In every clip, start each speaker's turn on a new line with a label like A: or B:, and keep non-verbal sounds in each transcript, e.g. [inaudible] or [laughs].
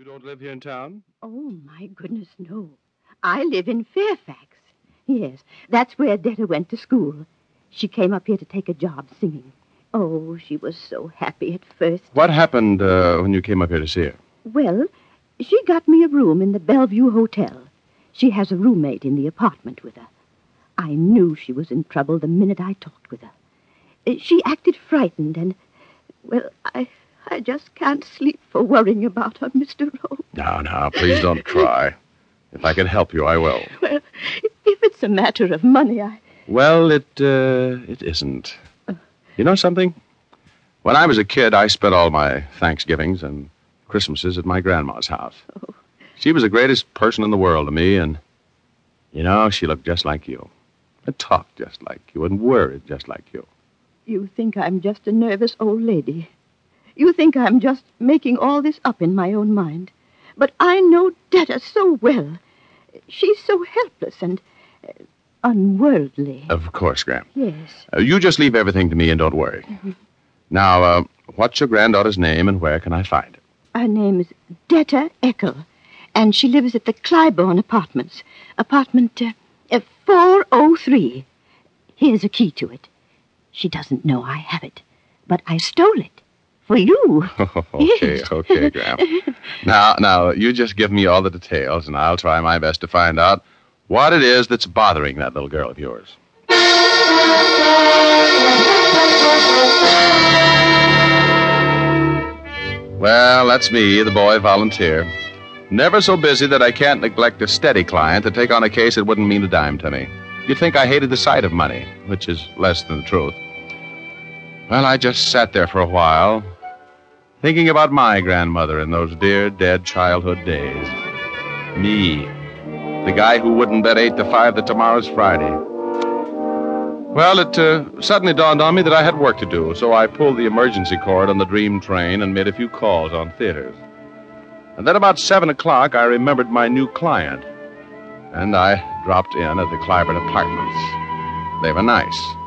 A: You don't live here in town?
B: Oh, my goodness, no. I live in Fairfax. Yes, that's where Detta went to school. She came up here to take a job singing. Oh, she was so happy at first.
A: What happened uh, when you came up here to see her?
B: Well, she got me a room in the Bellevue Hotel. She has a roommate in the apartment with her. I knew she was in trouble the minute I talked with her. She acted frightened, and, well, I, I just can't sleep for worrying about her, Mr. Rogue.
A: No, no, please don't cry. [laughs] If I can help you, I will.
B: Well, if it's a matter of money, I.
A: Well, it uh, it isn't. You know something? When I was a kid, I spent all my Thanksgivings and Christmases at my grandma's house. Oh. She was the greatest person in the world to me, and you know, she looked just like you, and talked just like you, and worried just like you.
B: You think I'm just a nervous old lady. You think I'm just making all this up in my own mind. But I know Detta so well. She's so helpless and uh, unworldly.
A: Of course, Graham.
B: Yes.
A: Uh, you just leave everything to me and don't worry. Now, uh, what's your granddaughter's name, and where can I find her?
B: Her name is Detta Eckel, and she lives at the Clybourne Apartments. Apartment uh, uh, 403. Here's a key to it. She doesn't know I have it, but I stole it for you. [laughs]
A: okay,
B: Yes.
A: okay, Graham. Now, now, you just give me all the details, and I'll try my best to find out what it is that's bothering that little girl of yours. Well, that's me, the boy volunteer. Never so busy that I can't neglect a steady client to take on a case that wouldn't mean a dime to me. You'd think I hated the sight of money, which is less than the truth. Well, I just sat there for a while, thinking about my grandmother in those dear dead childhood days. Me, the guy who wouldn't bet eight to five that tomorrow's Friday. Well, it uh, suddenly dawned on me that I had work to do, so I pulled the emergency cord on the dream train and made a few calls on theaters. And then about seven o'clock, I remembered my new client, and I dropped in at the Clybourne Apartments. They were nice.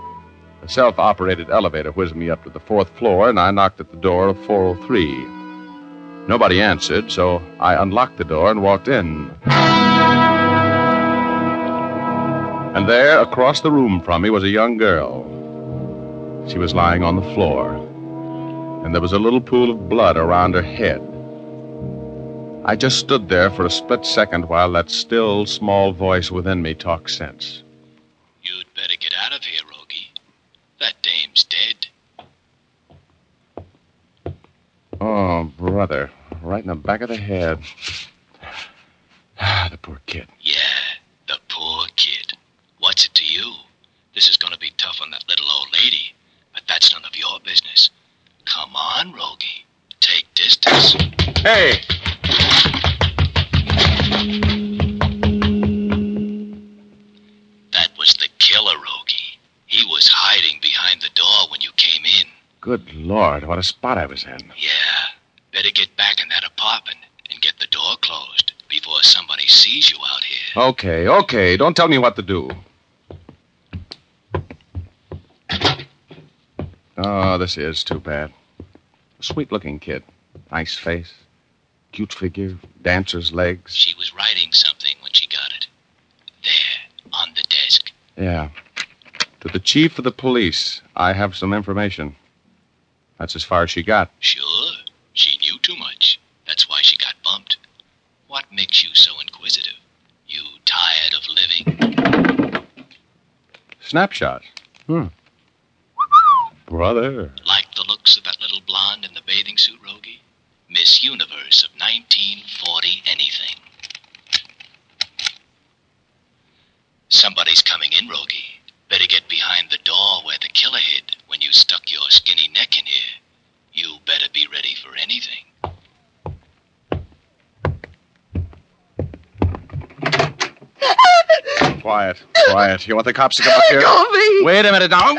A: A self operated elevator whizzed me up to the fourth floor, and I knocked at the door of 403. Nobody answered, so I unlocked the door and walked in. And there, across the room from me, was a young girl. She was lying on the floor, and there was a little pool of blood around her head. I just stood there for a split second while that still, small voice within me talked sense.
C: You'd better get out of here, Rogie. That dame's dead.
A: Oh, brother. Right in the back of the head. Ah, the poor kid.
C: Yeah, the poor kid. What's it to you? This is gonna be tough on that little old lady, but that's none of your business. Come on, Rogie. Take distance.
A: Hey! Good Lord, what a spot I was in.
C: Yeah. Better get back in that apartment and get the door closed before somebody sees you out here.
A: Okay, okay, don't tell me what to do. Oh, this is too bad. Sweet looking kid. Nice face. Cute figure. Dancer's legs.
C: She was writing something when she got it. There, on the desk.
A: Yeah. To the chief of the police, I have some information. That's as far as she got.
C: Sure, she knew too much. That's why she got bumped. What makes you so inquisitive? You tired of living?
A: Snapshot. Hmm. Brother.
C: Like the looks of that little blonde in the bathing suit, Rogie? Miss Universe of 1940 anything. Somebody's coming in, Rogie. Better get behind the door where the killer hid when you stuck your skinny neck in here. You better be ready for anything.
A: Quiet. Quiet. You want the cops to come up here?
B: Go me!
A: Wait a minute now.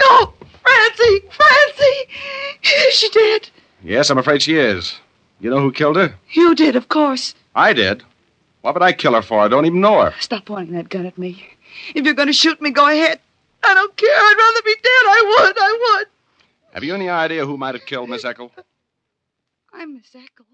B: Oh, Francie! Francie! Is she dead?
A: Yes, I'm afraid she is. You know who killed her?
D: You did, of course.
A: I did. What would I kill her for? I don't even know her.
D: Stop pointing that gun at me. If you're going to shoot me, go ahead. I don't care. I'd rather be dead. I would. I would.
A: Have you any idea who might have killed Miss Eckel?
D: I'm Miss Eckel.